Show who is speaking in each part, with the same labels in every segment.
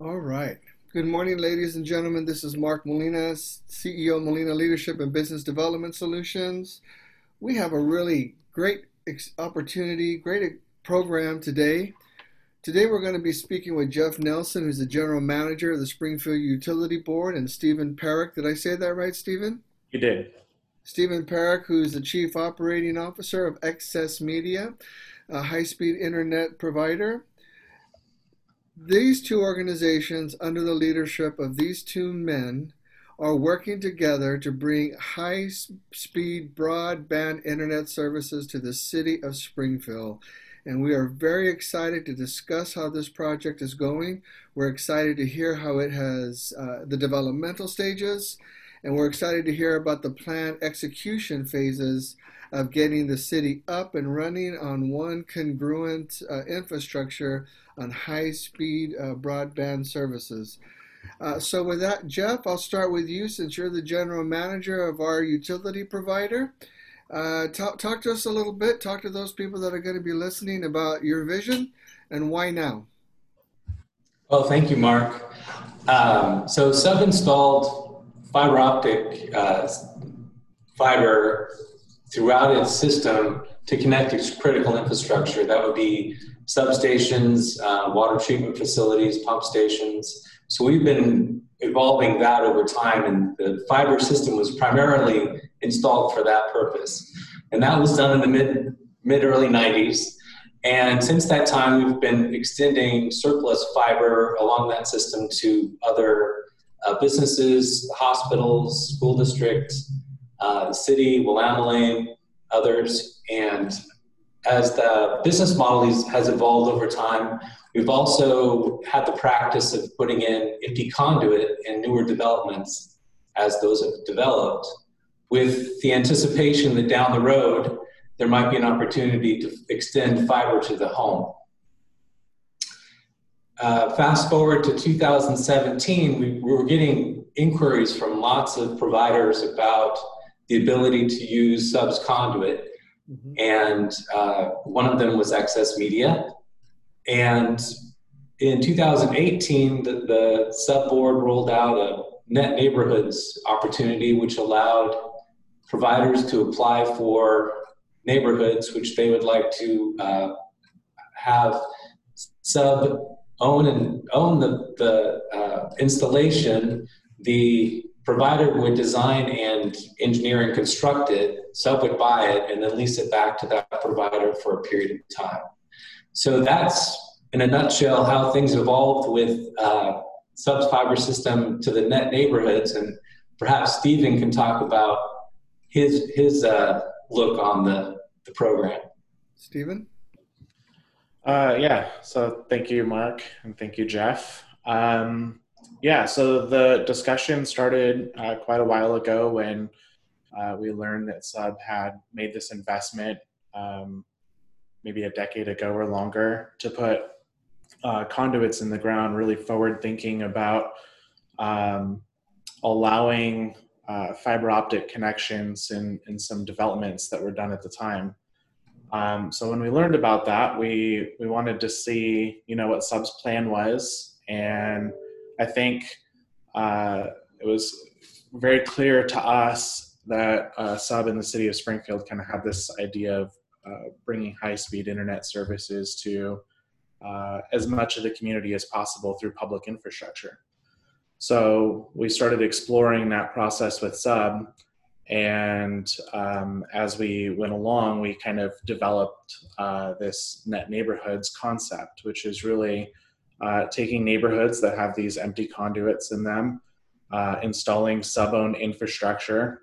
Speaker 1: All right. Good morning, ladies and gentlemen. This is Mark Molina, CEO Molina Leadership and Business Development Solutions. We have a really great opportunity, great program today. Today we're going to be speaking with Jeff Nelson, who's the general manager of the Springfield Utility Board, and Stephen Parac. Did I say that right, Stephen?
Speaker 2: You did.
Speaker 1: Stephen Parac, who's the chief operating officer of XS Media, a high-speed internet provider. These two organizations, under the leadership of these two men, are working together to bring high speed broadband internet services to the city of Springfield. And we are very excited to discuss how this project is going. We're excited to hear how it has uh, the developmental stages, and we're excited to hear about the planned execution phases of getting the city up and running on one congruent uh, infrastructure on high speed uh, broadband services. Uh, so, with that, Jeff, I'll start with you since you're the general manager of our utility provider. Uh, talk, talk to us a little bit, talk to those people that are going to be listening about your vision and why now.
Speaker 2: Well, thank you, Mark. Um, so, sub installed fiber optic uh, fiber throughout its system to connect its critical infrastructure. That would be substations, uh, water treatment facilities, pump stations. So we've been evolving that over time, and the fiber system was primarily installed for that purpose. And that was done in the mid mid early 90s. And since that time, we've been extending surplus fiber along that system to other uh, businesses, hospitals, school districts, uh, city, Willamette, others. And as the business model has evolved over time, we've also had the practice of putting in empty conduit in newer developments as those have developed, with the anticipation that down the road there might be an opportunity to extend fiber to the home. Uh, fast forward to 2017, we, we were getting inquiries from lots of providers about the ability to use subs conduit Mm-hmm. And uh, one of them was XS Media. And in 2018, the, the sub board rolled out a net neighborhoods opportunity, which allowed providers to apply for neighborhoods which they would like to uh, have sub own and own the, the uh, installation the provider would design and engineer and construct it, sub would buy it, and then lease it back to that provider for a period of time. So that's, in a nutshell, how things evolved with uh, subs fiber system to the net neighborhoods. And perhaps Stephen can talk about his his uh, look on the, the program.
Speaker 1: Stephen?
Speaker 3: Uh, yeah, so thank you, Mark, and thank you, Jeff. Um, yeah, so the discussion started uh, quite a while ago when uh, we learned that Sub had made this investment um, maybe a decade ago or longer to put uh, conduits in the ground, really forward thinking about um, allowing uh, fiber optic connections in, in some developments that were done at the time. Um, so when we learned about that, we, we wanted to see, you know, what Sub's plan was and I think uh, it was very clear to us that uh, Sub in the city of Springfield kind of had this idea of uh, bringing high speed internet services to uh, as much of the community as possible through public infrastructure. So we started exploring that process with Sub. And um, as we went along, we kind of developed uh, this net neighborhoods concept, which is really uh, taking neighborhoods that have these empty conduits in them, uh, installing sub-owned infrastructure,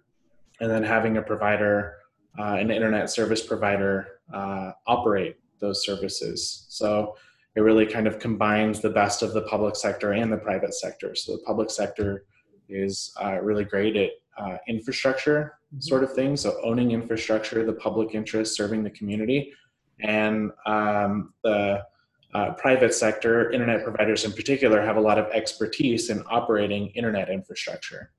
Speaker 3: and then having a provider, uh, an internet service provider, uh, operate those services. So it really kind of combines the best of the public sector and the private sector. So the public sector is uh, really great at uh, infrastructure mm-hmm. sort of thing. So owning infrastructure, the public interest, serving the community, and um, the uh, private sector, internet providers in particular, have a lot of expertise in operating internet infrastructure.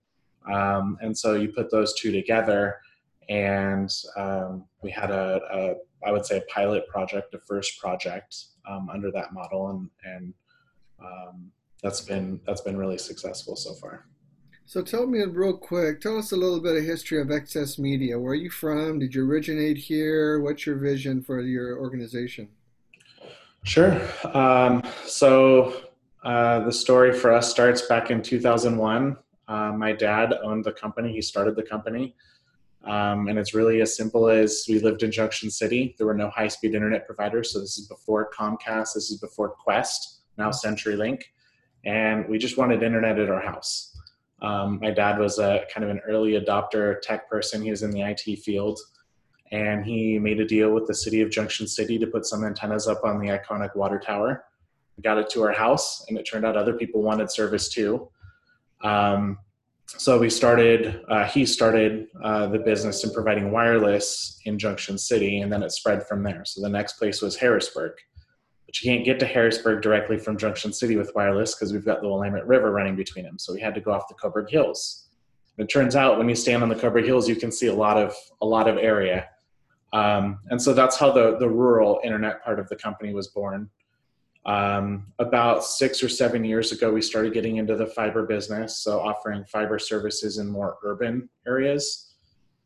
Speaker 3: Um, and so you put those two together, and um, we had a, a, I would say, a pilot project, a first project um, under that model, and, and um, that's been that's been really successful so far.
Speaker 1: So tell me real quick, tell us a little bit of history of XS Media. Where are you from? Did you originate here? What's your vision for your organization?
Speaker 3: Sure. Um, so uh, the story for us starts back in 2001. Uh, my dad owned the company. He started the company. Um, and it's really as simple as we lived in Junction City. There were no high speed internet providers. So this is before Comcast, this is before Qwest, now CenturyLink. And we just wanted internet at our house. Um, my dad was a kind of an early adopter tech person. He was in the IT field, and he made a deal with the city of Junction City to put some antennas up on the iconic water tower. We got it to our house, and it turned out other people wanted service too. Um, so we started. Uh, he started uh, the business in providing wireless in Junction City, and then it spread from there. So the next place was Harrisburg but you can't get to Harrisburg directly from Junction City with wireless because we've got the Willamette River running between them. So we had to go off the Coburg Hills. And it turns out when you stand on the Coburg Hills, you can see a lot of a lot of area. Um, and so that's how the the rural internet part of the company was born. Um, about six or seven years ago, we started getting into the fiber business, so offering fiber services in more urban areas.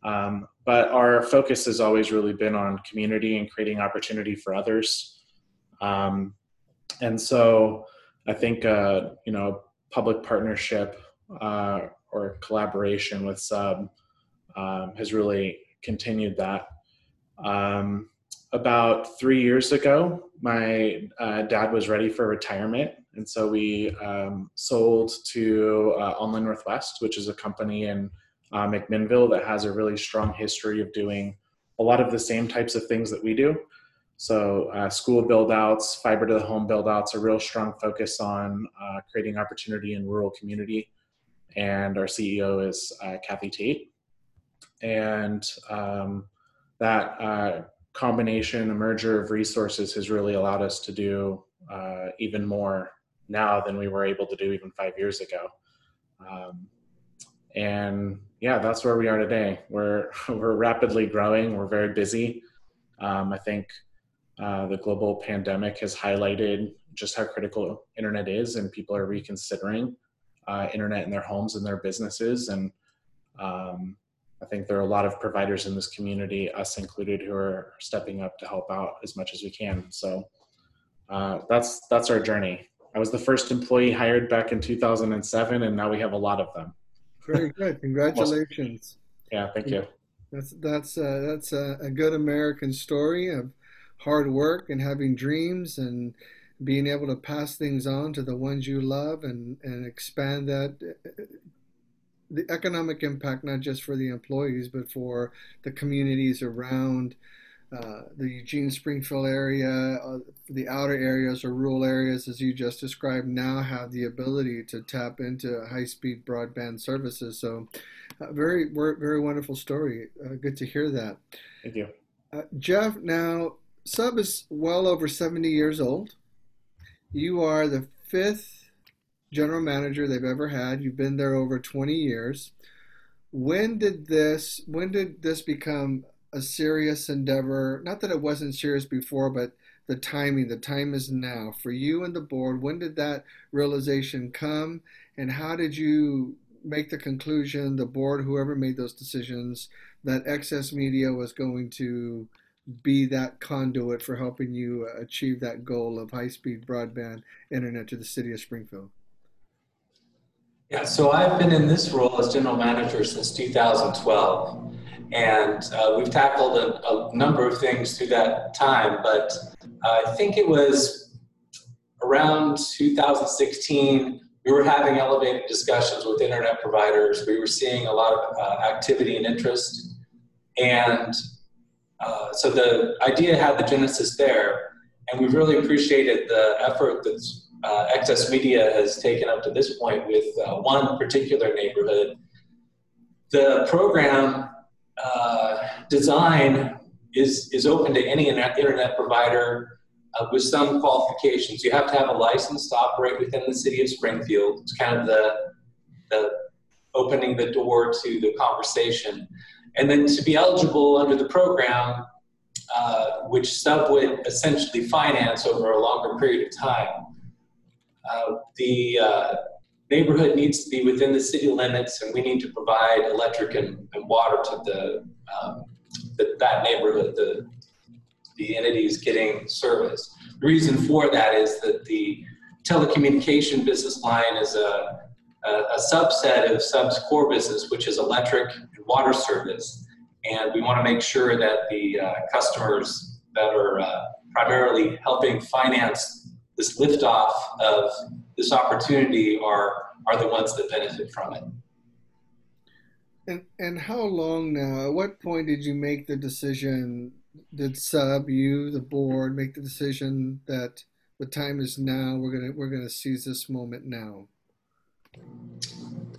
Speaker 3: Um, but our focus has always really been on community and creating opportunity for others. Um, and so I think, uh, you know, public partnership uh, or collaboration with Sub um, has really continued that. Um, about three years ago, my uh, dad was ready for retirement. And so we um, sold to uh, Online Northwest, which is a company in uh, McMinnville that has a really strong history of doing a lot of the same types of things that we do. So uh, school build outs, fiber to the home build outs, a real strong focus on uh, creating opportunity in rural community. And our CEO is uh, Kathy Tate. And um, that uh, combination, a merger of resources has really allowed us to do uh, even more now than we were able to do even five years ago. Um, and yeah, that's where we are today. We're, we're rapidly growing. We're very busy. Um, I think uh, the global pandemic has highlighted just how critical internet is, and people are reconsidering uh, internet in their homes and their businesses. And um, I think there are a lot of providers in this community, us included, who are stepping up to help out as much as we can. So uh, that's that's our journey. I was the first employee hired back in 2007, and now we have a lot of them.
Speaker 1: Very good. Congratulations.
Speaker 3: yeah, thank you.
Speaker 1: That's that's uh, that's a, a, good American story of hard work and having dreams and being able to pass things on to the ones you love and, and expand that the economic impact not just for the employees but for the communities around uh, the Eugene Springfield area, uh, the outer areas or rural areas, as you just described, now have the ability to tap into high-speed broadband services. So, uh, very, very wonderful story. Uh, good to hear that.
Speaker 3: Thank you,
Speaker 1: uh, Jeff. Now, Sub is well over 70 years old. You are the fifth general manager they've ever had. You've been there over 20 years. When did this when did this become a serious endeavor? Not that it wasn't serious before, but the timing, the time is now for you and the board. When did that realization come and how did you make the conclusion, the board, whoever made those decisions, that XS Media was going to be that conduit for helping you achieve that goal of high speed broadband internet to the city of Springfield?
Speaker 2: Yeah, so I've been in this role as general manager since 2012, and uh, we've tackled a, a, number of things through that time. But uh, I think it was around 2016 we were having elevated discussions with internet providers. We were seeing a lot of uh, activity and interest, and uh, so the idea had the genesis there, and we've really appreciated the effort that uh, XS Media has taken up to this point with uh, one particular neighborhood. The program uh, design is, is open to any internet provider uh, with some qualifications. You have to have a license to operate within the city of Springfield. It's kind of the, the opening the door to the conversation. And then to be eligible under the program, uh, which Sub would essentially finance over a longer period of time, uh, the uh, neighborhood needs to be within the city limits, and we need to provide electric and, and water to the, um, the, that neighborhood, the, the entities getting service. The reason for that is that the telecommunication business line is a, a, a subset of Sub's core business, which is electric water service. And we want to make sure that the uh, customers that are uh, primarily helping finance this liftoff of this opportunity are, are the ones that benefit from it.
Speaker 1: And, and how long now? At what point did you make the decision? Did sub you, the board, make the decision that the time is now? We're gonna we're gonna seize this moment now.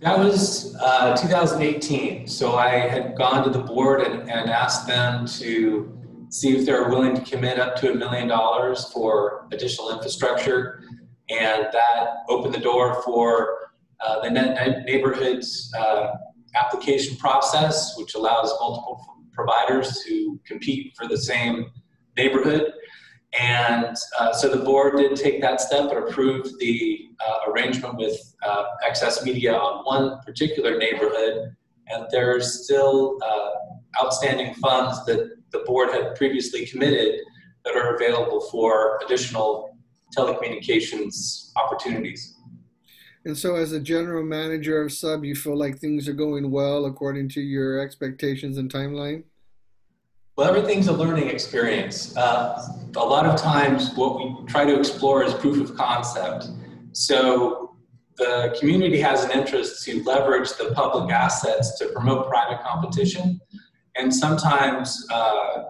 Speaker 2: That was uh, 2018. So I had gone to the board and, and asked them to see if they're willing to commit up to a million dollars for additional infrastructure. And that opened the door for uh, the net neighborhoods uh, application process, which allows multiple providers to compete for the same neighborhood. And uh, so the board did take that step and approved the uh, arrangement with uh, XS Media on one particular neighborhood. And there's still uh, outstanding funds that the board had previously committed that are available for additional telecommunications opportunities.
Speaker 1: And so, as a general manager of Sub, you feel like things are going well according to your expectations and timeline?
Speaker 2: Well, everything's a learning experience. Uh, a lot of times, what we try to explore is proof of concept. So, the community has an interest to leverage the public assets to promote private competition. And sometimes uh,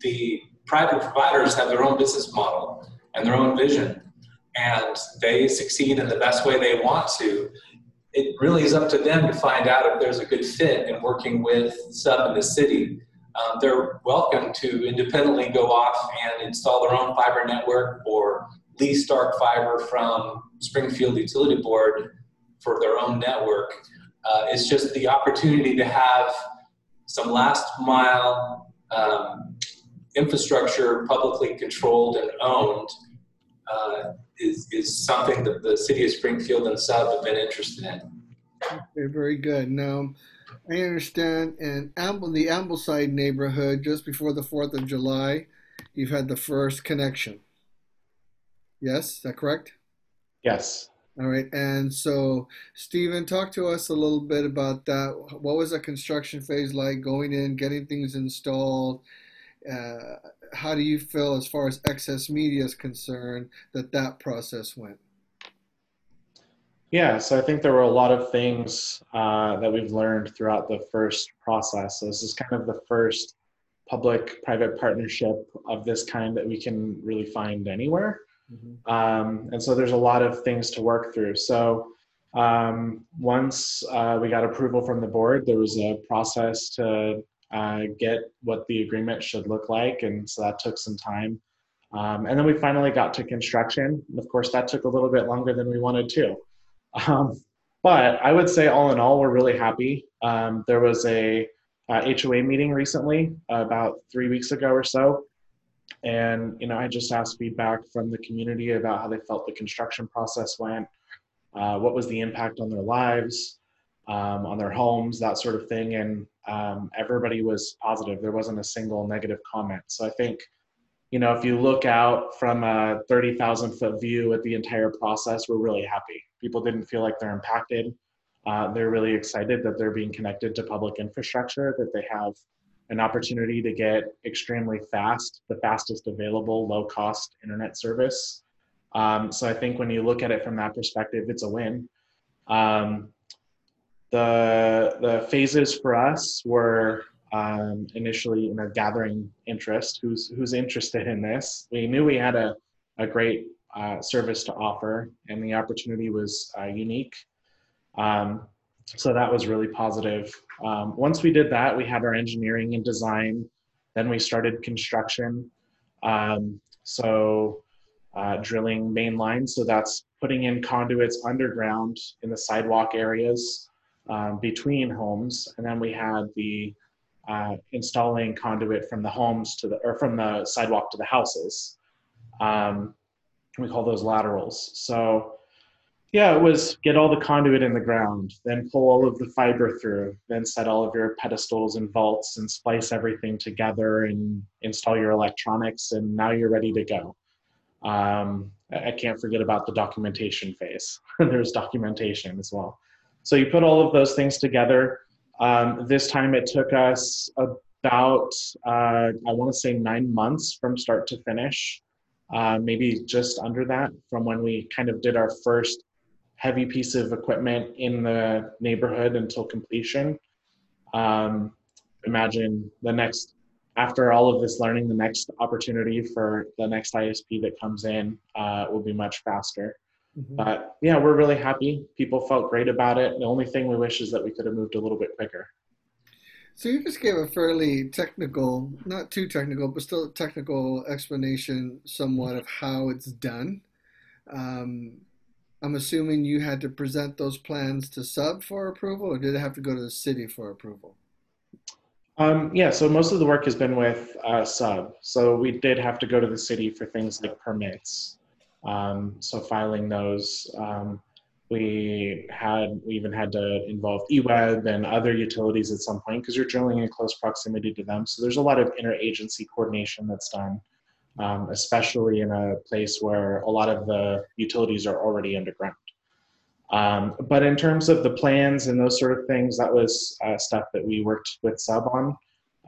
Speaker 2: the private providers have their own business model and their own vision, and they succeed in the best way they want to. It really is up to them to find out if there's a good fit in working with Sub in the city. Um, they're welcome to independently go off and install their own fiber network or lease dark fiber from Springfield Utility Board for their own network. Uh, it's just the opportunity to have some last mile um, infrastructure publicly controlled and owned uh, is, is something that the city of Springfield and Sub have been interested in.
Speaker 1: Okay, very good. Now, I understand in Amble, the Ambleside neighborhood, just before the 4th of July, you've had the first connection. Yes, is that correct?
Speaker 3: Yes.
Speaker 1: All right. And so, Stephen, talk to us a little bit about that. What was the construction phase like going in, getting things installed? Uh, how do you feel as far as XS Media is concerned that that process went?
Speaker 3: Yeah, so I think there were a lot of things uh, that we've learned throughout the first process. So this is kind of the first public-private partnership of this kind that we can really find anywhere. Mm-hmm. Um, and so there's a lot of things to work through. So um, once uh, we got approval from the board, there was a process to uh, get what the agreement should look like. And so that took some time. Um, and then we finally got to construction. And of course, that took a little bit longer than we wanted to. Um, but I would say, all in all, we're really happy. Um, there was a uh, HOA meeting recently, uh, about three weeks ago or so, and you know, I just asked feedback from the community about how they felt the construction process went, uh, what was the impact on their lives, um, on their homes, that sort of thing, and um, everybody was positive. There wasn't a single negative comment. So I think, you know, if you look out from a 30,000 foot view at the entire process, we're really happy. People didn't feel like they're impacted. Uh, they're really excited that they're being connected to public infrastructure, that they have an opportunity to get extremely fast, the fastest available low cost internet service. Um, so I think when you look at it from that perspective, it's a win. Um, the, the phases for us were um, initially you know, gathering interest, who's, who's interested in this. We knew we had a, a great uh, service to offer and the opportunity was uh, unique. Um, so that was really positive. Um, once we did that, we had our engineering and design. Then we started construction. Um, so uh, drilling main lines. So that's putting in conduits underground in the sidewalk areas um, between homes. And then we had the uh, installing conduit from the homes to the, or from the sidewalk to the houses. Um, we call those laterals. So yeah, it was get all the conduit in the ground, then pull all of the fiber through, then set all of your pedestals and vaults and splice everything together and install your electronics, and now you're ready to go. Um, I can't forget about the documentation phase. There's documentation as well. So you put all of those things together. Um, this time it took us about, uh, I want to say nine months from start to finish, uh, maybe just under that from when we kind of did our first heavy piece of equipment in the neighborhood until completion. Um, imagine the next, after all of this learning, the next opportunity for the next ISP that comes in uh, will be much faster. Mm-hmm. But yeah, we're really happy. People felt great about it. The only thing we wish is that we could have moved a little bit quicker.
Speaker 1: So you just gave a fairly technical, not too technical, but still technical explanation somewhat of how it's done. Um, I'm assuming you had to present those plans to sub for approval, or did it have to go to the city for approval?
Speaker 3: Um, yeah, so most of the work has been with uh, sub. So we did have to go to the city for things like permits. Um, so filing those, um, we had we even had to involve EWEB and other utilities at some point because you're drilling in close proximity to them. So there's a lot of interagency coordination that's done um, especially in a place where a lot of the utilities are already underground. Um, but in terms of the plans and those sort of things, that was uh, stuff that we worked with Sub on.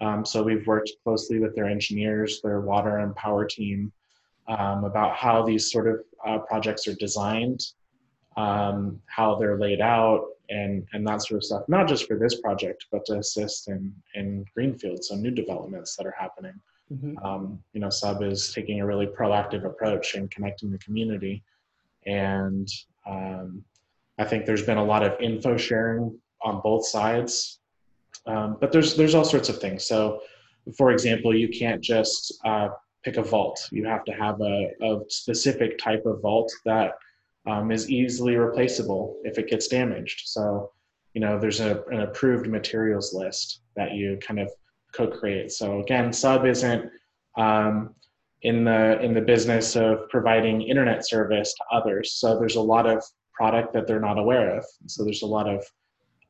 Speaker 3: Um, so we've worked closely with their engineers, their water and power team um, about how these sort of uh, projects are designed, um, how they're laid out, and, and that sort of stuff, not just for this project, but to assist in, in greenfields, so new developments that are happening. Mm-hmm. Um, you know, Sub is taking a really proactive approach in connecting the community, and um, I think there's been a lot of info sharing on both sides. Um, but there's there's all sorts of things. So, for example, you can't just uh, pick a vault. You have to have a, a specific type of vault that um, is easily replaceable if it gets damaged. So, you know, there's a, an approved materials list that you kind of co-create. So again, Sub isn't um, in the in the business of providing internet service to others. So there's a lot of product that they're not aware of. So there's a lot of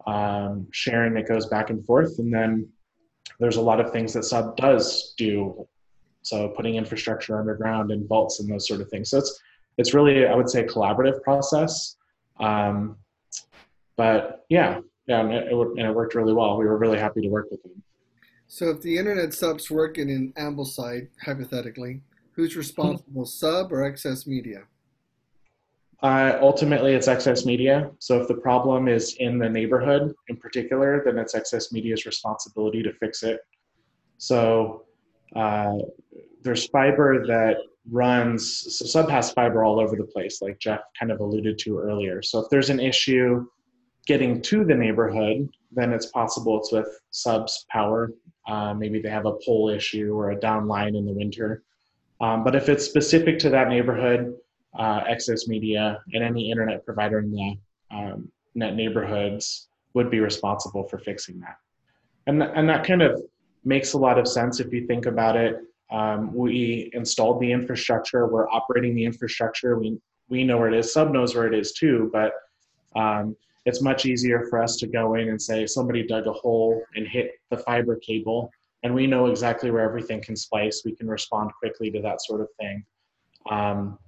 Speaker 3: um, sharing that goes back and forth, and then there's a lot of things that Sub does do. So putting infrastructure underground and vaults and those sort of things. So it's it's really I would say a collaborative process. Um, but yeah, yeah, and it, and it worked really well. We were really happy to work with them.
Speaker 1: So if the internet stops working in Ambleside, hypothetically, who's responsible, sub or XS Media?
Speaker 3: Uh, ultimately, it's XS Media. So if the problem is in the neighborhood in particular, then it's XS Media's responsibility to fix it. So uh, there's fiber that runs, so sub fiber all over the place, like Jeff kind of alluded to earlier. So if there's an issue getting to the neighborhood, then it's possible it's with subs power uh, maybe they have a pole issue or a down line in the winter. Um, but if it's specific to that neighborhood, uh, Media and any internet provider in the um, net neighborhoods would be responsible for fixing that. And, and that kind of makes a lot of sense if you think about it. Um, we installed the infrastructure, we're operating the infrastructure, we, we know where it is, Sub knows where it is too, but um, it's much easier for us to go in and say somebody dug a hole and hit the fiber cable and we know exactly where everything can splice we can respond quickly to that sort of thing. Um,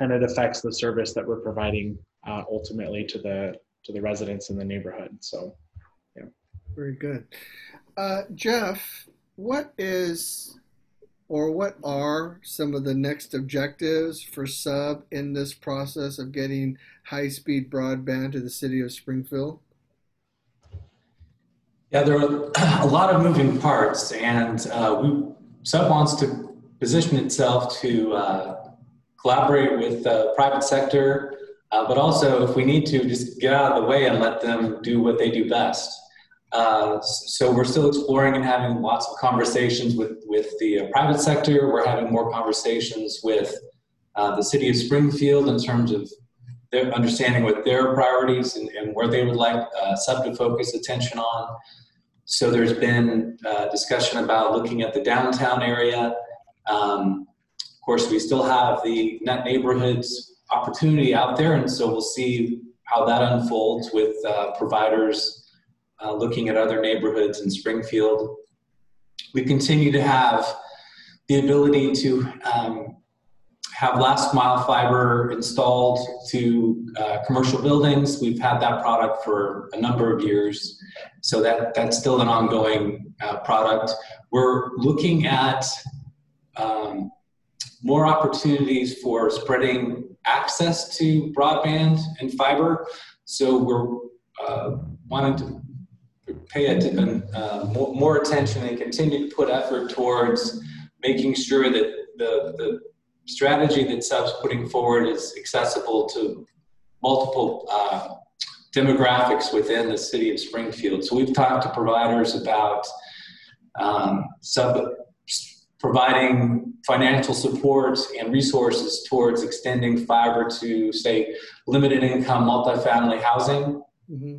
Speaker 3: and it affects the service that we're providing uh, ultimately to the to the residents in the neighborhood so yeah.
Speaker 1: Very good uh, jeff what is or what are some of the next objectives for sub in this process of getting high speed broadband to the city of Springfield?
Speaker 2: Yeah, there are a lot of moving parts, and uh, we, sub wants to position itself to uh, collaborate with the private sector, uh, but also, if we need to, just get out of the way and let them do what they do best. Uh, so we're still exploring and having lots of conversations with, with the uh, private sector. We're having more conversations with uh, the city of Springfield in terms of their understanding what their priorities and, and where they would like uh, sub to focus attention on. So there's been uh, discussion about looking at the downtown area. Um, course, we still have the net neighborhoods opportunity out there, and so we'll see how that unfolds with providers uh, looking at other neighborhoods in Springfield. We continue to have the ability to um, have last mile fiber installed to uh, commercial buildings. We've had that product for a number of years, so that that's still an ongoing uh, product. We're looking at um, more opportunities for spreading access to broadband and fiber. So we're uh, wanting to pay uh, more, more attention and continue to put effort towards making sure that the, the strategy that SUB's putting forward is accessible to multiple uh, demographics within the city of Springfield. So we've talked to providers about um, sub providing financial support and resources towards extending fiber to, say, limited income multifamily housing. Mm-hmm.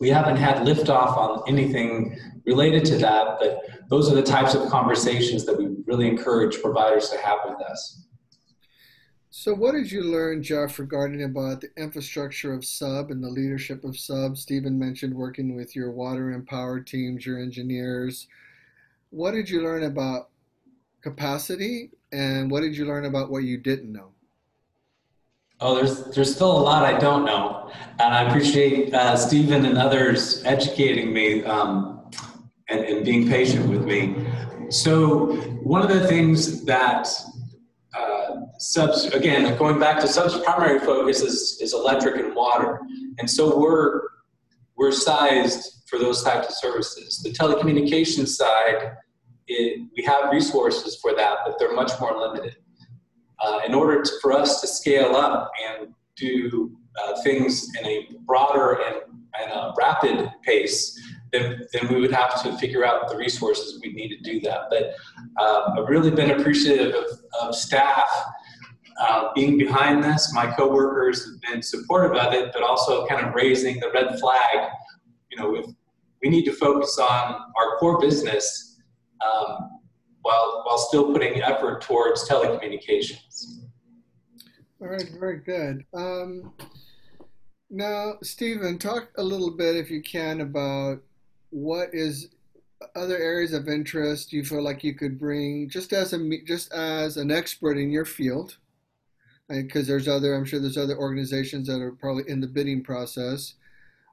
Speaker 2: We haven't had liftoff on anything related to that, but those are the types of conversations that we really encourage providers to have with us.
Speaker 1: So, what did you learn, Jeff, regarding about the infrastructure of Sub and the leadership of Sub? Stephen mentioned working with your water and power teams, your engineers. What did you learn about capacity, and what did you learn about what you didn't know?
Speaker 2: Oh, there's there's still a lot I don't know, and I appreciate uh, Stephen and others educating me um, and, and being patient with me. So, one of the things that subs again going back to subs primary focus is, is electric and water. And so we're we're sized for those types of services. The telecommunications side it, we have resources for that but they're much more limited uh, in order to, for us to scale up and do uh, things in a broader and, and a rapid pace then, then we would have to figure out the resources we need to do that. But uh, I've really been appreciative of, of staff uh, being behind this. My coworkers have been supportive of it, but also kind of raising the red flag. You know, if we need to focus on our core business um, while while still putting effort towards telecommunications.
Speaker 1: All right, very good. Um, now, Stephen, talk a little bit, if you can, about what is other areas of interest you feel like you could bring just as a just as an expert in your field because there's other i'm sure there's other organizations that are probably in the bidding process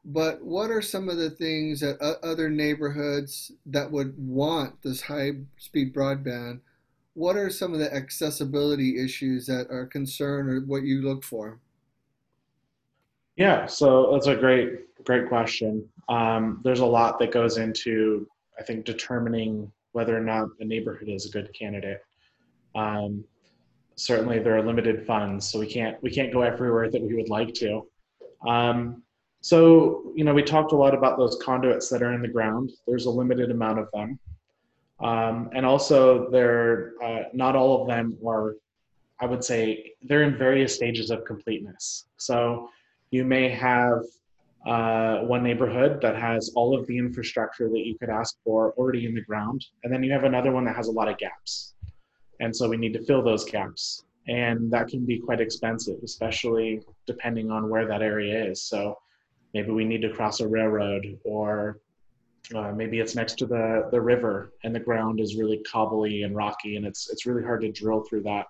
Speaker 1: but what are some of the things that other neighborhoods that would want this high speed broadband what are some of the accessibility issues that are concerned or what you look for
Speaker 3: yeah so that's a great great question um, there's a lot that goes into i think determining whether or not a neighborhood is a good candidate um, certainly there are limited funds, so we can't we can't go everywhere that we would like to. Um, so you know, we talked a lot about those conduits that are in the ground. There's a limited amount of them, um, and also they're uh, not all of them are. I would say they're in various stages of completeness. So you may have uh, one neighborhood that has all of the infrastructure that you could ask for already in the ground, and then you have another one that has a lot of gaps. And so we need to fill those gaps. And that can be quite expensive, especially depending on where that area is. So maybe we need to cross a railroad or uh, maybe it's next to the, the river and the ground is really cobbly and rocky and it's, it's really hard to drill through that.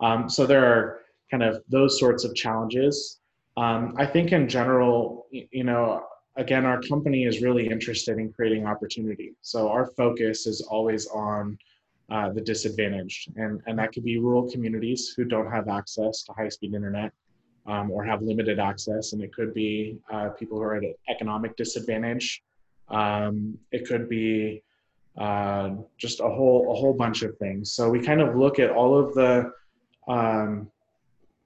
Speaker 3: Um, so there are kind of those sorts of challenges. Um, I think in general, you know, again, our company is really interested in creating opportunity. So our focus is always on uh, the disadvantaged. And, and that could be rural communities who don't have access to high speed internet um, or have limited access. And it could be uh, people who are at economic disadvantage. Um, it could be uh, just a whole, a whole bunch of things. So we kind of look at all of the, um,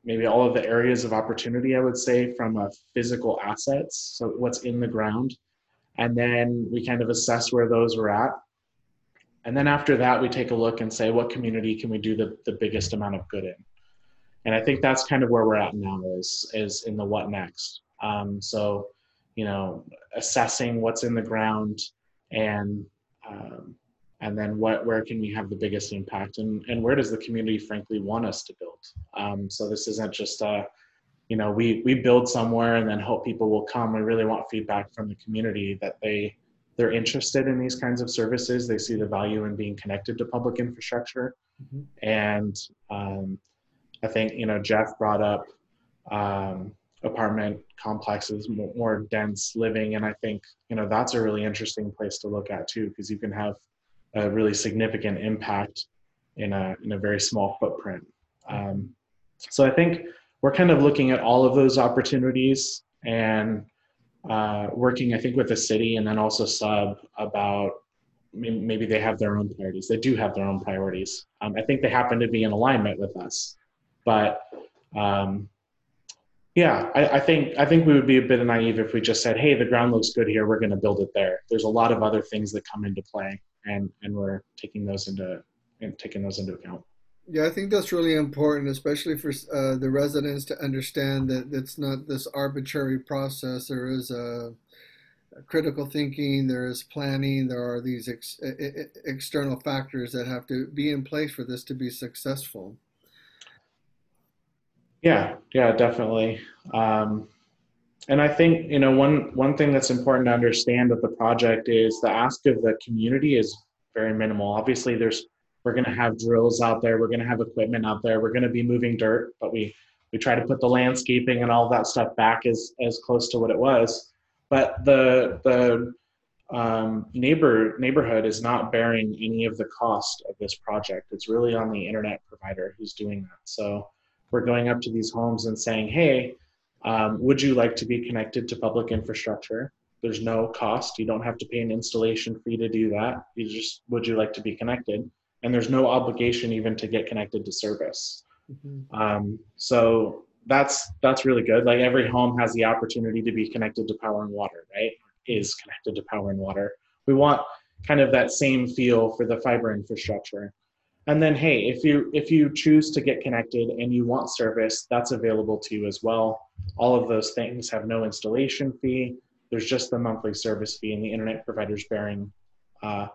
Speaker 3: maybe all of the areas of opportunity, I would say, from a physical assets. So what's in the ground. And then we kind of assess where those are at and then after that, we take a look and say, what community can we do the, the biggest amount of good in? And I think that's kind of where we're at now is, is in the what next. Um, so, you know, assessing what's in the ground and, um, and then what where can we have the biggest impact and and where does the community frankly want us to build? Um, so this isn't just a you know we we build somewhere and then hope people will come. We really want feedback from the community that they they're interested in these kinds of services. They see the value in being connected to public infrastructure. Mm-hmm. and um, i think you know jeff brought up um, apartment complexes more, more dense living and i think you know that's a really interesting place to look at too because you can have a really significant impact in a in a very small footprint. Um, so I think we're kind of looking at all of those opportunities and uh, working, I think, with the city and then also sub about maybe they have their own priorities. They do have their own priorities. Um, I think they happen to be in alignment with us, but um, yeah, I, I, think I think we would be a bit naive if we just said, "Hey, the ground looks good here. We're going to build it there." There's a lot of other things that come into play, and and we're taking those into and taking those into account.
Speaker 1: Yeah, I think that's really important, especially for uh, the residents to understand that it's not this arbitrary process. There is a, a critical thinking, there is planning, there are these ex- external factors that have to be in place for this to be successful.
Speaker 3: Yeah, yeah, definitely. Um, and I think you know one one thing that's important to understand with the project is the ask of the community is very minimal. Obviously, there's we're going to have drills out there, we're going to have equipment out there, we're going to be moving dirt, but we we try to put the landscaping and all that stuff back as as close to what it was. But the the um, neighbor neighborhood is not bearing any of the cost of this project. It's really on the internet provider who's doing that. So we're going up to these homes and saying, hey um, would you like to be connected to public infrastructure? There's no cost. You don't have to pay an installation fee to do that. You just, would you like to be connected? And there's no obligation even to get connected to service. Mm-hmm. Um, so that's that's really good. Like every home has the opportunity to be connected to power and water, right? Is connected to power and water. We want kind of that same feel for the fiber infrastructure and then hey if you if you choose to get connected and you want service that's available to you as well. All of those things have no installation fee. There's just the monthly service fee and the internet provider's bearing uh,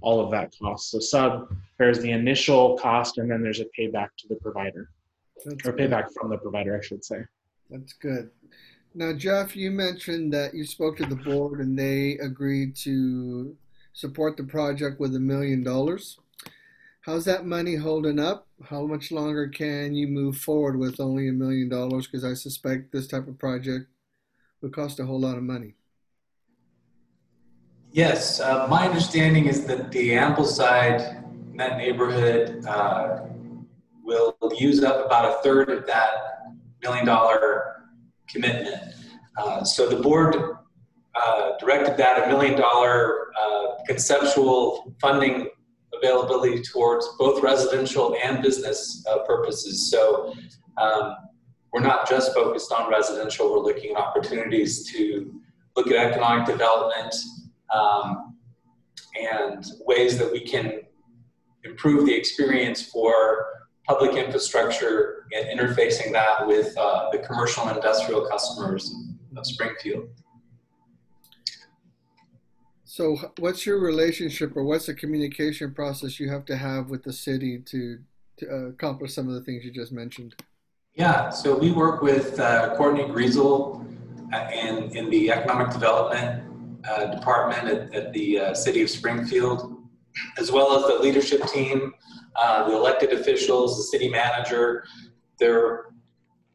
Speaker 3: all of that cost. So sub bears the initial cost and then there's a payback to the provider. That's or payback from the provider i should say.
Speaker 1: That's good. Now jeff you mentioned that you spoke to the board and they agreed to support the project with a million dollars How's that money holding up? How much longer can you move forward with only a million dollars? Because I suspect this type of project would cost a whole lot of money.
Speaker 2: Yes, uh, my understanding is that the Ambleside in that neighborhood uh, will use up about a third of that million dollar commitment. Uh, so the board uh, directed that a million dollar uh, conceptual funding availability towards both residential and business uh, purposes. So um, we're not just focused on residential, we're looking at opportunities to look at economic development um, and ways that we can improve the experience for public infrastructure and interfacing that with uh, the commercial and industrial customers of Springfield.
Speaker 1: So, what's your relationship, or what's the communication process you have to have with the city to, to uh, accomplish some of the things you just mentioned?
Speaker 2: Yeah, so we work with uh, Courtney Griesel uh, in, in the Economic Development uh, Department at, at the uh, City of Springfield, as well as the leadership team, uh, the elected officials, the city manager. They're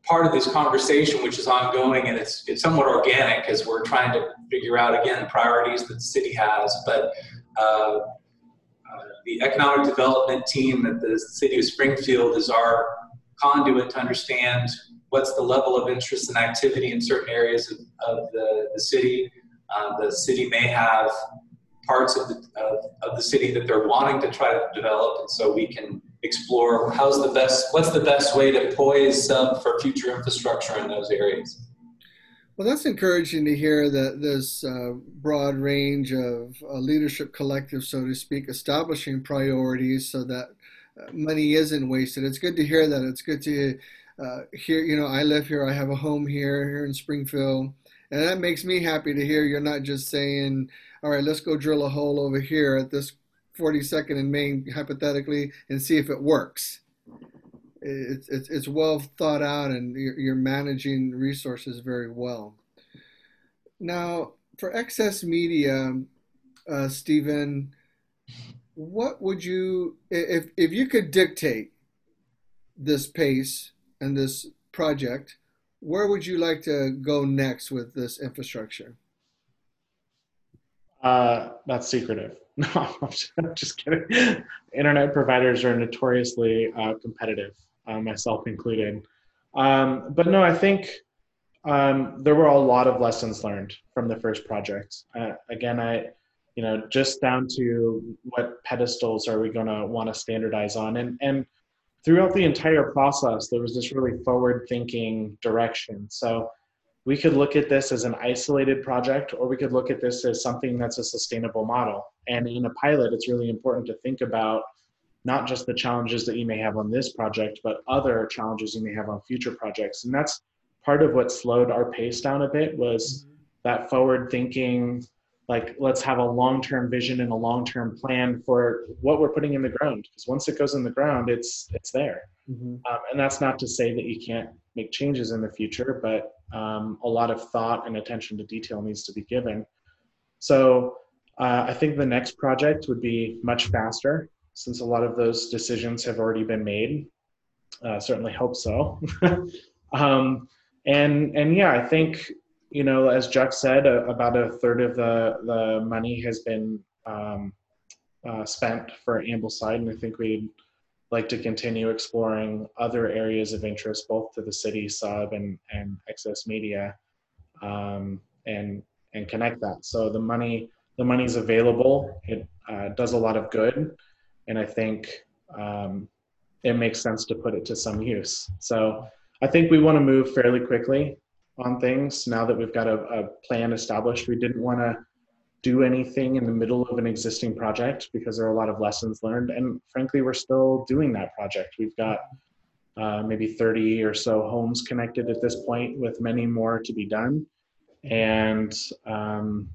Speaker 2: part of this conversation, which is ongoing, and it's it's somewhat organic as we're trying to figure out again the priorities that the city has. But uh, uh, the economic development team at the city of Springfield is our conduit to understand what's the level of interest and activity in certain areas of, of the, the city. Uh, the city may have parts of the, of, of the city that they're wanting to try to develop, and so we can explore how's the best, what's the best way to poise sub for future infrastructure in those areas.
Speaker 1: Well, that's encouraging to hear that this uh, broad range of uh, leadership collective, so to speak, establishing priorities so that uh, money isn't wasted. It's good to hear that. It's good to uh, hear, you know, I live here, I have a home here, here in Springfield. And that makes me happy to hear you're not just saying, all right, let's go drill a hole over here at this 42nd and Main hypothetically and see if it works. It's, it's, it's well thought out and you're, you're managing resources very well. Now, for XS Media, uh, Stephen, what would you, if, if you could dictate this pace and this project, where would you like to go next with this infrastructure?
Speaker 3: Uh, that's secretive. No, I'm just kidding. Internet providers are notoriously uh, competitive, myself included. Um, but no, I think um, there were a lot of lessons learned from the first project. Uh, again, I, you know, just down to what pedestals are we going to want to standardize on, and and throughout the entire process, there was this really forward-thinking direction. So we could look at this as an isolated project, or we could look at this as something that's a sustainable model. And in a pilot, it's really important to think about not just the challenges that you may have on this project, but other challenges you may have on future projects. And that's part of what slowed our pace down a bit was mm-hmm. that forward thinking like let's have a long-term vision and a long-term plan for what we're putting in the ground because once it goes in the ground it's it's there mm-hmm. um, and that's not to say that you can't make changes in the future but um, a lot of thought and attention to detail needs to be given so uh, i think the next project would be much faster since a lot of those decisions have already been made uh, certainly hope so um, and and yeah, I think you know, as Jeff said, uh, about a third of the the money has been um, uh, spent for Ambleside, and I think we'd like to continue exploring other areas of interest, both to the city sub and and XS Media, um, and and connect that. So the money the money's available. It uh, does a lot of good, and I think um, it makes sense to put it to some use. So I think we want to move fairly quickly on things now that we've got a, a plan established. We didn't want to do anything in the middle of an existing project because there are a lot of lessons learned. And frankly, we're still doing that project. We've got uh, maybe 30 or so homes connected at this point, with many more to be done. And um,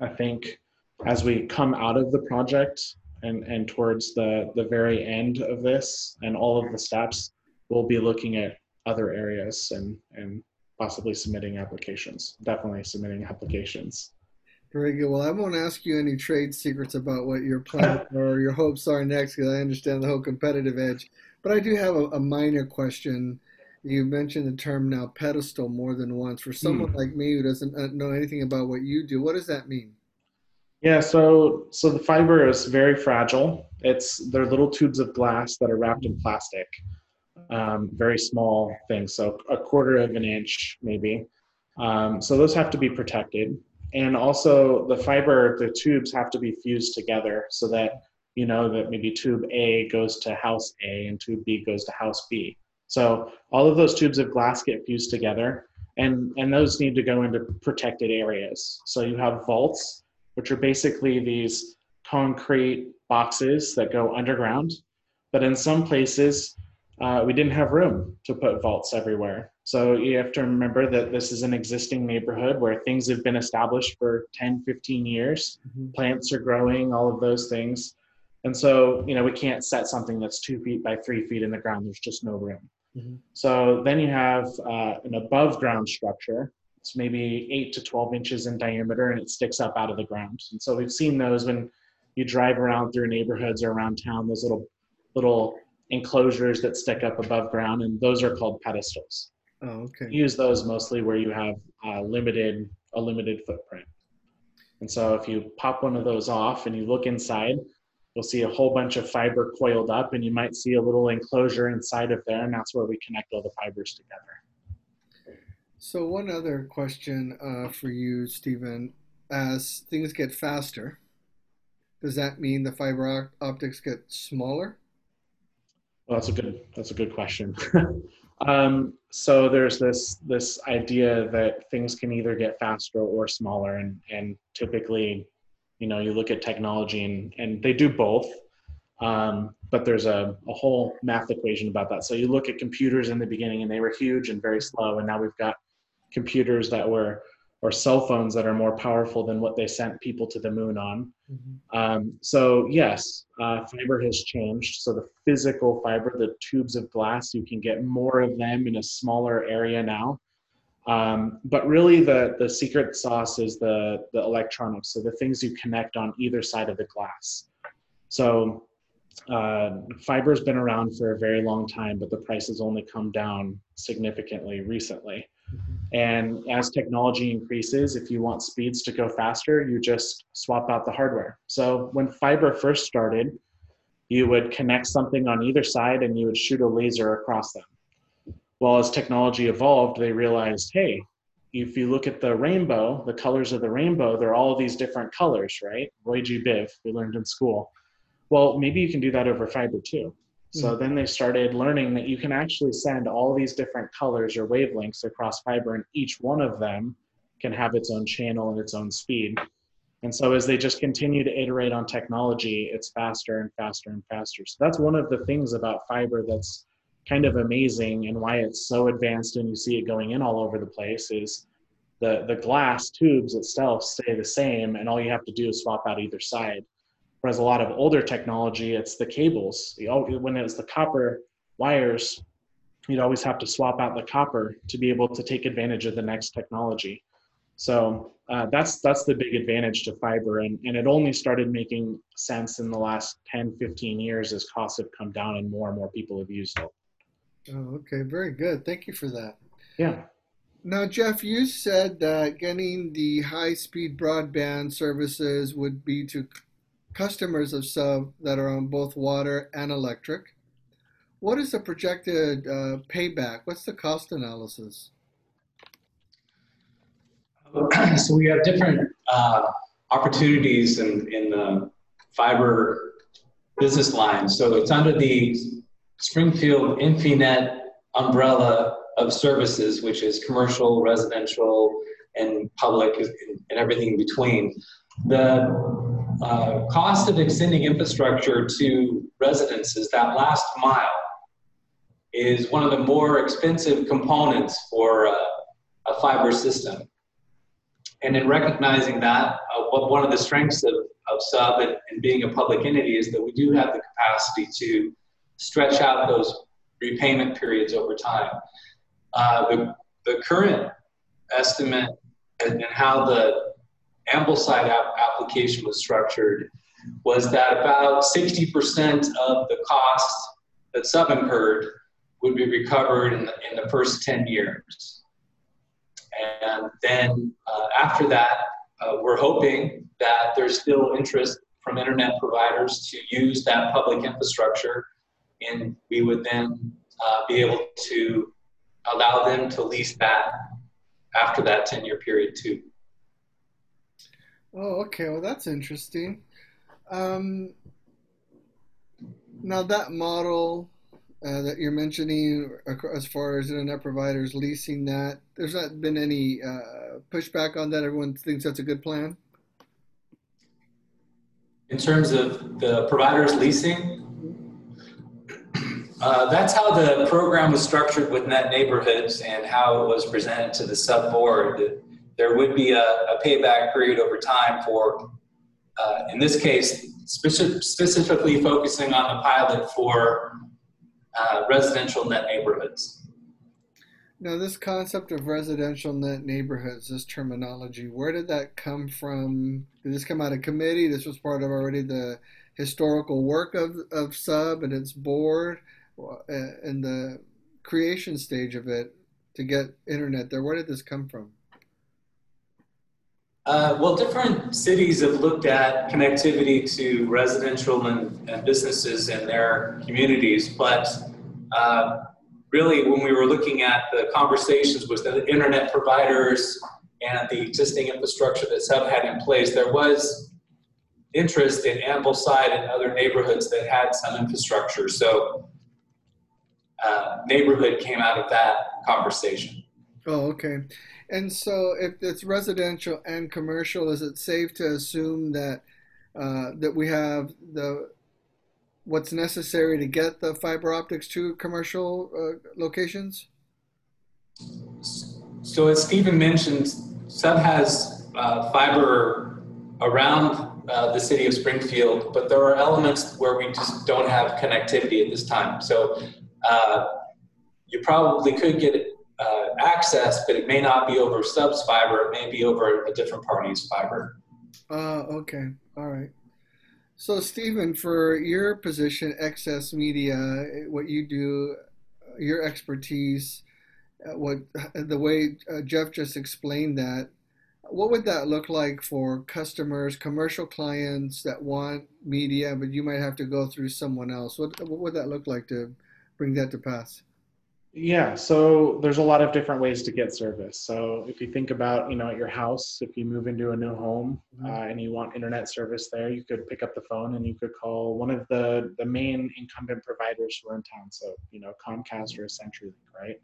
Speaker 3: I think as we come out of the project and, and towards the, the very end of this and all of the steps, we'll be looking at other areas and and possibly submitting applications. Definitely submitting applications.
Speaker 1: Very good. Well, I won't ask you any trade secrets about what your plans or your hopes are next because I understand the whole competitive edge. But I do have a, a, minor question. You mentioned the term now pedestal more than once. For someone hmm. like me who doesn't uh, know anything about what you do, what does that mean?
Speaker 3: Yeah, so so the fiber is very fragile. It's they're little tubes of glass that are wrapped in plastic um, very small things, so a quarter of an inch maybe. Um, so those have to be protected. And also the fiber, the tubes have to be fused together so that you know that maybe tube A goes to house A and tube B goes to house B. So all of those tubes of glass get fused together and, and those need to go into protected areas. So you have vaults, which are basically these concrete boxes that go underground. But in some places, uh, we didn't have room to put vaults everywhere. So you have to remember that this is an existing neighborhood where things have been established for 10, 15 years. Mm-hmm. Plants are growing, all of those things. And so, you know, we can't set something that's two feet by three feet in the ground. There's just no room. Mm-hmm. So then you have uh, an above ground structure. It's maybe eight to 12 inches in diameter and it sticks up out of the ground. And so we've seen those when you drive around through neighborhoods or around town, those little, little enclosures that stick up above ground, and those are called pedestals.
Speaker 1: Oh, okay.
Speaker 3: Use those mostly where you have a limited a limited footprint. And so if you pop one of those off and you look inside, you'll see a whole bunch of fiber coiled up, and you might see a little enclosure inside of there, and that's where we connect all the fibers together.
Speaker 1: So one other question uh, for you, Stephen. As things get faster, does that mean the fiber optics get smaller?
Speaker 3: Well, that's a good that's a good question. um, so there's this this idea that things can either get faster or smaller, and and typically, you know, you look at technology and and they do both. Um, but there's a, a whole math equation about that. So you look at computers in the beginning and they were huge and very slow, and now we've got computers that were or cell phones that are more powerful than what they sent people to the moon on. Mm-hmm. Um, so yes, uh, fiber has changed. So the physical fiber, the tubes of glass, you can get more of them in a smaller area now. Um, but really, the the secret sauce is the the electronics. So the things you connect on either side of the glass. So uh, fiber's been around for a very long time, but the price has only come down significantly recently. And as technology increases, if you want speeds to go faster, you just swap out the hardware. So when fiber first started, you would connect something on either side and you would shoot a laser across them. Well, as technology evolved, they realized, hey, if you look at the rainbow, the colors of the rainbow, they're all these different colors, right? Roy G. Biv, we learned in school. Well, maybe you can do that over fiber too. So hmm. then they started learning that you can actually send all these different colors or wavelengths across fiber, and each one of them can have its own channel and its own speed. And so as they just continue to iterate on technology, it's faster and faster and faster. So that's one of the things about fiber that's kind of amazing and why it's so advanced and you see it going in all over the place is the, the glass tubes itself stay the same and all you have to do is swap out either side. Whereas a lot of older technology, it's the cables. when it was the copper wires, you'd always have to swap out the copper to be able to take advantage of the next technology. So uh, that's that's the big advantage to fiber, and, and it only started making sense in the last 10, 15 years as costs have come down and more and more people have used it.
Speaker 1: Oh, okay, very good. Thank you for that.
Speaker 3: Yeah.
Speaker 1: Now, Jeff, you said that getting the high-speed broadband services would be to customers of Sub that are on both water and electric. What is the projected uh, payback? What's the cost analysis?
Speaker 2: So we have different uh, opportunities in, in the fiber business line. So it's under the Springfield Infinet umbrella of services, which is commercial, residential, and public, and everything in between. The uh, cost of extending infrastructure to residences, that last mile, is one of the more expensive components for uh, a fiber system. And in recognizing that, uh, one of the strengths of, of Sub and, and, being a public entity is that we do have the capacity to stretch out those repayment periods over time. Uh, the, the current estimate and how the Ambleside app application was structured was that about 60% of the cost that Sub incurred would be recovered in the, in the first 10 years. And then uh, after that, uh, we're hoping that there's still interest from internet providers to use that public infrastructure, and we would then uh, be able to allow them to lease that after that 10 year period too.
Speaker 1: Oh, okay. Well, that's interesting. Um, now, that model uh, that you're mentioning, as far as internet providers leasing that, there's not been any uh, pushback on that. Everyone thinks that's a good plan.
Speaker 2: In terms of the providers leasing, uh, that's how the program was structured with Net Neighborhoods and how it was presented to the sub board there would be a, a payback period over time for, uh, in this case, speci- specifically focusing on the pilot for uh, residential net neighborhoods.
Speaker 1: Now, this concept of residential net neighborhoods, this terminology, where did that come from? Did this come out of committee? This was part of already the historical work of, of SUB and its board and the creation stage of it to get internet there. Where did this come from?
Speaker 2: Uh, well, different cities have looked at connectivity to residential and, and businesses in their communities, but uh, really, when we were looking at the conversations with the internet providers and the existing infrastructure that Sub had in place, there was interest in Ambleside and other neighborhoods that had some infrastructure. So, uh, neighborhood came out of that conversation.
Speaker 1: Oh, okay. And so, if it's residential and commercial, is it safe to assume that uh, that we have the what's necessary to get the fiber optics to commercial uh, locations?
Speaker 2: So, as Stephen mentioned, Sub has uh, fiber around uh, the city of Springfield, but there are elements where we just don't have connectivity at this time. So uh, you probably could get uh, access, but it may not be over Sub's fiber. It may be over a different party's fiber.
Speaker 1: Uh, okay. All right. So, Stephen, for your position, XS Media, what you do, your expertise, uh, what the way uh, Jeff just explained that, what would that look like for customers, commercial clients that want media, but you might have to go through someone else? What, what would that look like to bring that to pass?
Speaker 3: Yeah, so there's a lot of different ways to get service. So if you think about, you know, at your house, if you move into a new home mm-hmm. uh, and you want internet service there, you could pick up the phone and you could call one of the the main incumbent providers who are in town. So you know, Comcast or CenturyLink, right?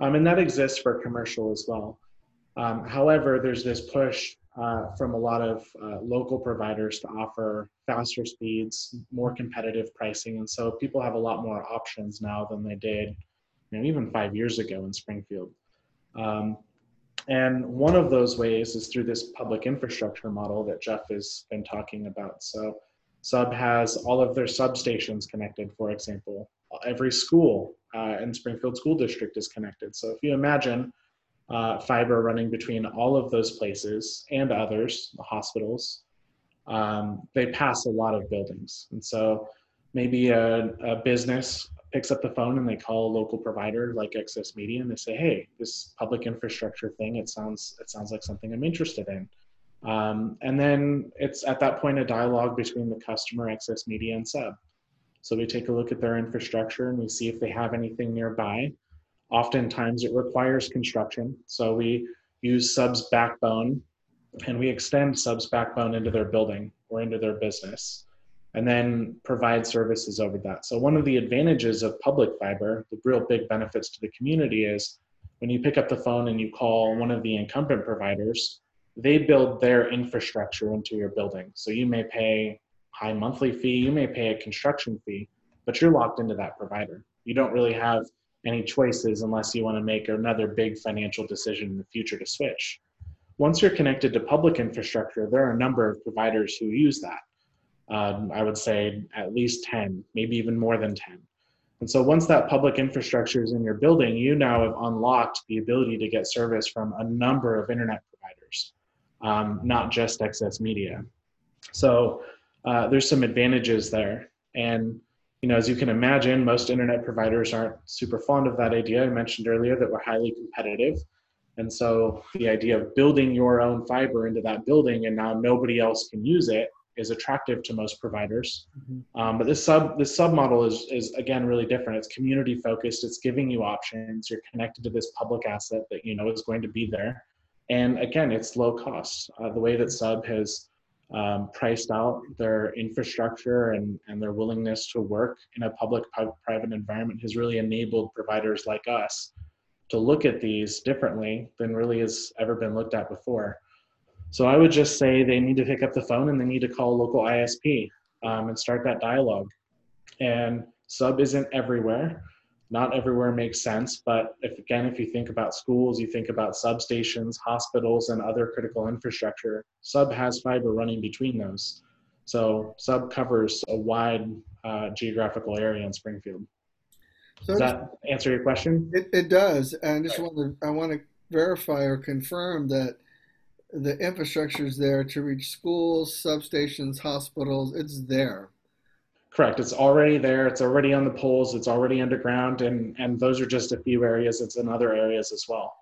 Speaker 3: Um, and that exists for commercial as well. Um, however, there's this push uh, from a lot of uh, local providers to offer faster speeds, more competitive pricing, and so people have a lot more options now than they did you know, even five years ago in Springfield. Um, and one of those ways is through this public infrastructure model that Jeff has been talking about. So Sub has all of their substations connected, for example. Every school uh, in Springfield School District is connected. So if you imagine uh, fiber running between all of those places and others, the hospitals, um, they pass a lot of buildings. And so maybe a, a business picks up the phone and they call a local provider like XS Media and they say, "Hey, this public infrastructure thing, it sounds it sounds like something I'm interested in." Um, and then it's at that point a dialogue between the customer, XS Media, and Sub. So we take a look at their infrastructure and we see if they have anything nearby. Oftentimes it requires construction, so we use Sub's backbone and we extend Sub's backbone into their building or into their business and then provide services over that. So one of the advantages of public fiber, the real big benefits to the community is when you pick up the phone and you call one of the incumbent providers, they build their infrastructure into your building. So you may pay high monthly fee, you may pay a construction fee, but you're locked into that provider. You don't really have any choices unless you want to make another big financial decision in the future to switch. Once you're connected to public infrastructure, there are a number of providers who use that um, I would say at least 10, maybe even more than 10. And so once that public infrastructure is in your building, you now have unlocked the ability to get service from a number of internet providers, um, not just XS Media. So uh, there's some advantages there. And you know, as you can imagine, most internet providers aren't super fond of that idea. I mentioned earlier that we're highly competitive. And so the idea of building your own fiber into that building and now nobody else can use it is attractive to most providers. Mm-hmm. Um, but this sub this sub model is is again really different. It's community focused. It's giving you options. You're connected to this public asset that you know is going to be there, and again, it's low cost. Uh, the way that Sub has um, priced out their infrastructure and, and their willingness to work in a public private environment has really enabled providers like us to look at these differently than really has ever been looked at before. So I would just say they need to pick up the phone and they need to call local ISP um, and start that dialogue. And sub isn't everywhere. Not everywhere makes sense, but if again, if you think about schools, you think about substations, hospitals, and other critical infrastructure, sub has fiber running between those. So sub covers a wide uh, geographical area in Springfield. So does that answer your question?
Speaker 1: It, it does. And I just want to I want to verify or confirm that the infrastructure is there to reach schools, substations, hospitals. It's there.
Speaker 3: Correct. It's already there. It's already on the poles. It's already underground, and and those are just a few areas. It's in other areas as well.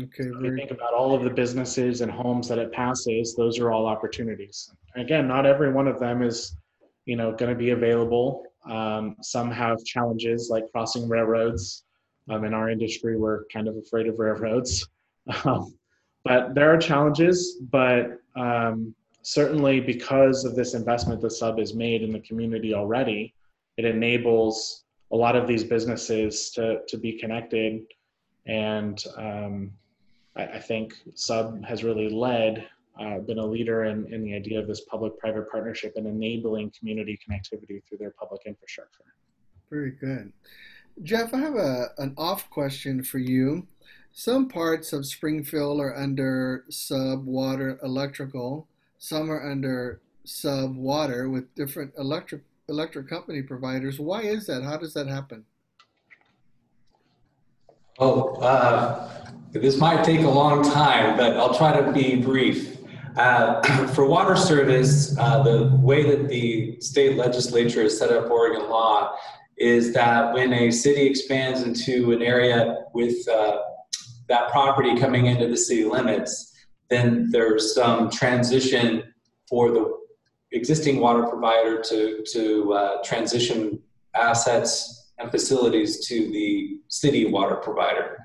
Speaker 3: Okay. So if you think about all of the businesses and homes that it passes, those are all opportunities. Again, not every one of them is, you know, going to be available. Um, some have challenges like crossing railroads. Um, in our industry, we're kind of afraid of railroads. Um, but there are challenges, but um, certainly because of this investment the sub has made in the community already, it enables a lot of these businesses to, to be connected. And um, I, I, think sub has really led, uh, been a leader in, in the idea of this public-private partnership and enabling community connectivity through their public infrastructure.
Speaker 1: Very good. Jeff, I have a, an off question for you. Some parts of Springfield are under sub water electrical, some are under sub water with different electric electric company providers. Why is that? How does that happen?
Speaker 2: Oh, uh, this might take a long time, but I'll try to be brief. Uh, for water service, uh, the way that the state legislature has set up Oregon law is that when a city expands into an area with uh, that property coming into the city limits, then there's some transition for the existing water provider to, to uh, transition assets and facilities to the city water provider.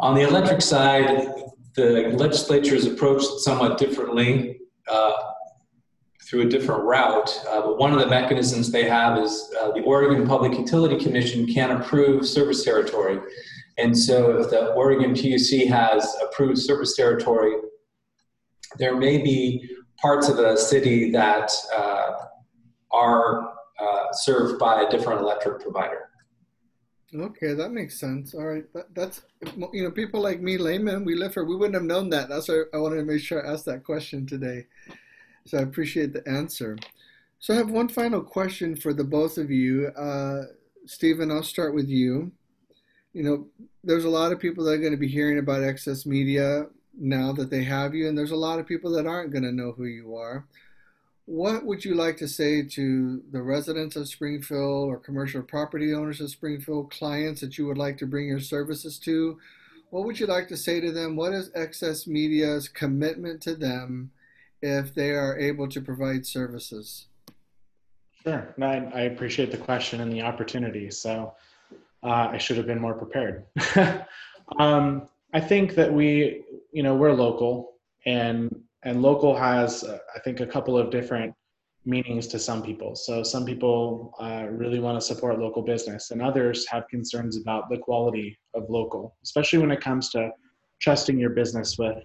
Speaker 2: On the electric side, the legislature is approached somewhat differently uh, through a different route. Uh, but one of the mechanisms they have is uh, the Oregon Public Utility Commission can approve service territory. And so if the Oregon PUC has approved service territory, there may be parts of the city that uh, are uh, served by a different electric provider.
Speaker 1: Okay, that makes sense. All right, that, that's you know people like me, layman, we live here. We wouldn't have known that. That's why I wanted to make sure I asked that question today. So I appreciate the answer. So I have one final question for the both of you, uh, Stephen. I'll start with you. You know, there's a lot of people that are going to be hearing about XS Media now that they have you, and there's a lot of people that aren't going to know who you are. What would you like to say to the residents of Springfield or commercial property owners of Springfield, clients that you would like to bring your services to? What would you like to say to them? What is XS Media's commitment to them if they are able to provide services?
Speaker 3: Sure. I, I appreciate the question and the opportunity. So uh, I should have been more prepared. um, I think that we, you know, we're local and and local has uh, i think a couple of different meanings to some people so some people uh, really want to support local business and others have concerns about the quality of local especially when it comes to trusting your business with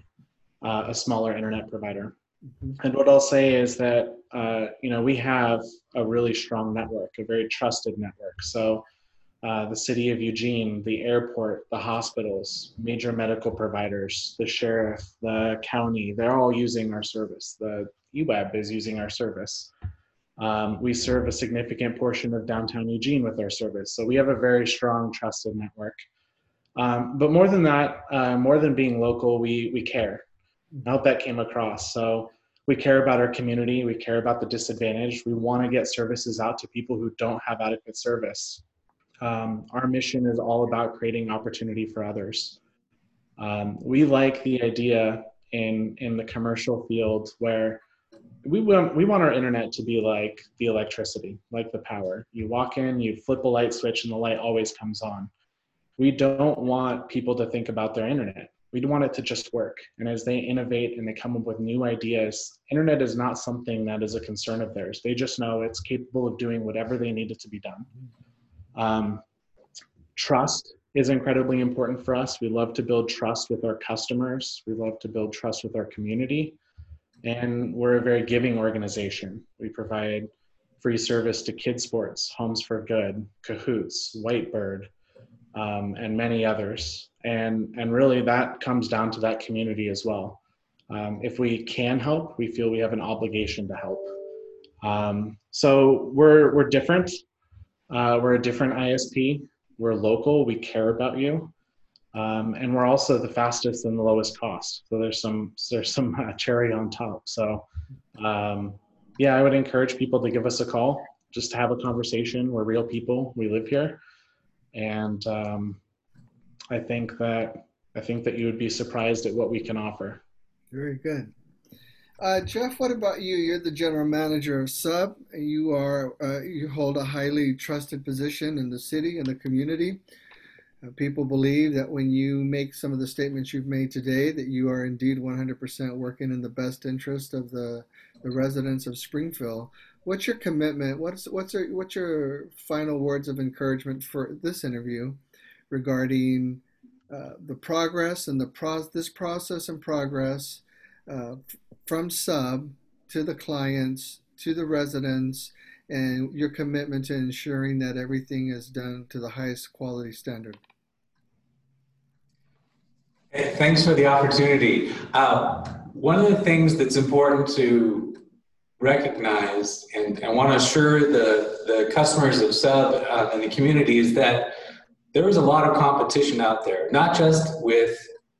Speaker 3: uh, a smaller internet provider mm-hmm. and what i'll say is that uh, you know we have a really strong network a very trusted network so uh, the city of Eugene, the airport, the hospitals, major medical providers, the sheriff, the county, they're all using our service. The EWEB is using our service. Um, we serve a significant portion of downtown Eugene with our service. So we have a very strong, trusted network. Um, but more than that, uh, more than being local, we, we care. I hope that came across. So we care about our community, we care about the disadvantaged. We want to get services out to people who don't have adequate service. Um, our mission is all about creating opportunity for others. Um, we like the idea in in the commercial field where we want we want our internet to be like the electricity, like the power. You walk in, you flip a light switch, and the light always comes on. We don't want people to think about their internet. We want it to just work. And as they innovate and they come up with new ideas, internet is not something that is a concern of theirs. They just know it's capable of doing whatever they need it to be done. Um, trust is incredibly important for us. We love to build trust with our customers. We love to build trust with our community. And we're a very giving organization. We provide free service to Kids Sports, Homes for Good, Cahoots, Whitebird, um, and many others. And, and really that comes down to that community as well. Um, if we can help, we feel we have an obligation to help. Um, so we're, we're different. Uh, we're a different ISP. We're local. We care about you, um, and we're also the fastest and the lowest cost. So there's some there's some uh, cherry on top. So um, yeah, I would encourage people to give us a call, just to have a conversation. We're real people. We live here, and um, I think that I think that you would be surprised at what we can offer.
Speaker 1: Very good. Uh, Jeff, what about you? You're the general manager of Sub. You are uh, you hold a highly trusted position in the city and the community. Uh, people believe that when you make some of the statements you've made today, that you are indeed 100% working in the best interest of the, the residents of Springfield. What's your commitment? What's what's your, what's your final words of encouragement for this interview regarding uh, the progress and the pro- this process and progress? From sub to the clients to the residents and your commitment to ensuring that everything is done to the highest quality standard.
Speaker 2: Hey, thanks for the opportunity. Uh, one of the things that's important to recognize and, and want to assure the, the customers of Sub uh, and the community is that there is a lot of competition out there, not just with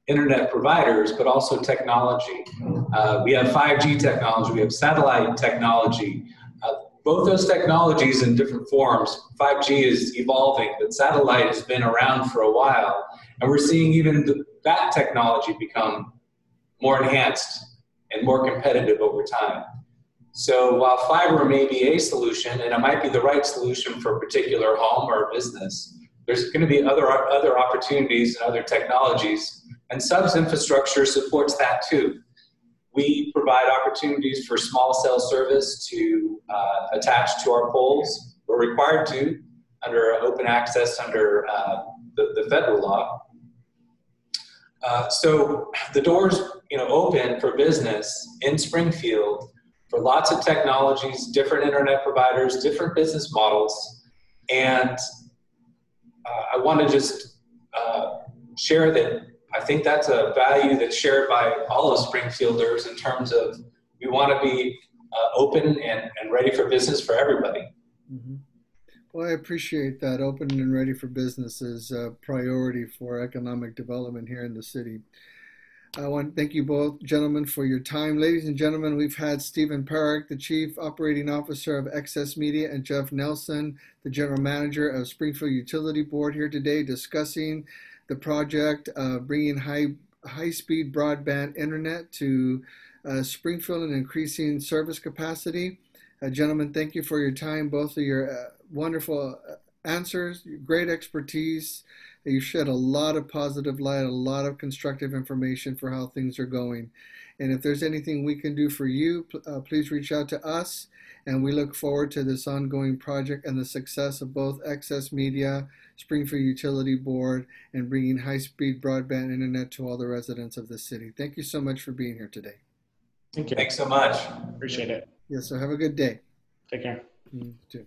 Speaker 2: internet providers, but also technology. Uh, we have 5G technology, we have satellite technology. Uh, both those technologies in different forms. 5G is evolving, but satellite has been around for a while. And we're seeing even the, that technology become more enhanced and more competitive over time. So while fiber may be a solution, and it might be the right solution for a particular home or business, there's going to be other other opportunities and other technologies, and subs infrastructure supports that too. We provide opportunities for small cell service to uh, attach to our poles. We're required to under open access under uh, the, the federal law. Uh, so the doors, you know, open for business in Springfield for lots of technologies, different internet providers, different business models. And uh, I want to just uh, share that I think that's a value that's shared by all of Springfielders in terms of we want to be uh, open and, and ready for business for everybody. Mm-hmm.
Speaker 1: Well, I appreciate that. Open and ready for business is a priority for economic development here in the city. I want to thank you both, gentlemen, for your time. Ladies and gentlemen, we've had Stephen Parac, the Chief Operating Officer of XS Media, and Jeff Nelson, the General Manager of Springfield Utility Board, here today discussing the project of bringing high high speed broadband internet to uh, Springfield and increasing service capacity. Uh, gentlemen, thank you for your time, both of your uh, wonderful uh, answers, great expertise. You shed a lot of positive light, a lot of constructive information for how things are going. And if there's anything we can do for you, uh, please reach out to us. And we look forward to this ongoing project and the success of both XS Media, Springfield Utility Board, and bringing high speed broadband internet to all the residents of the city. Thank you so much for being here today.
Speaker 3: Thank you.
Speaker 2: Thanks so much.
Speaker 3: Appreciate it.
Speaker 1: Yes, so have a good day.
Speaker 3: Take care.
Speaker 1: You too.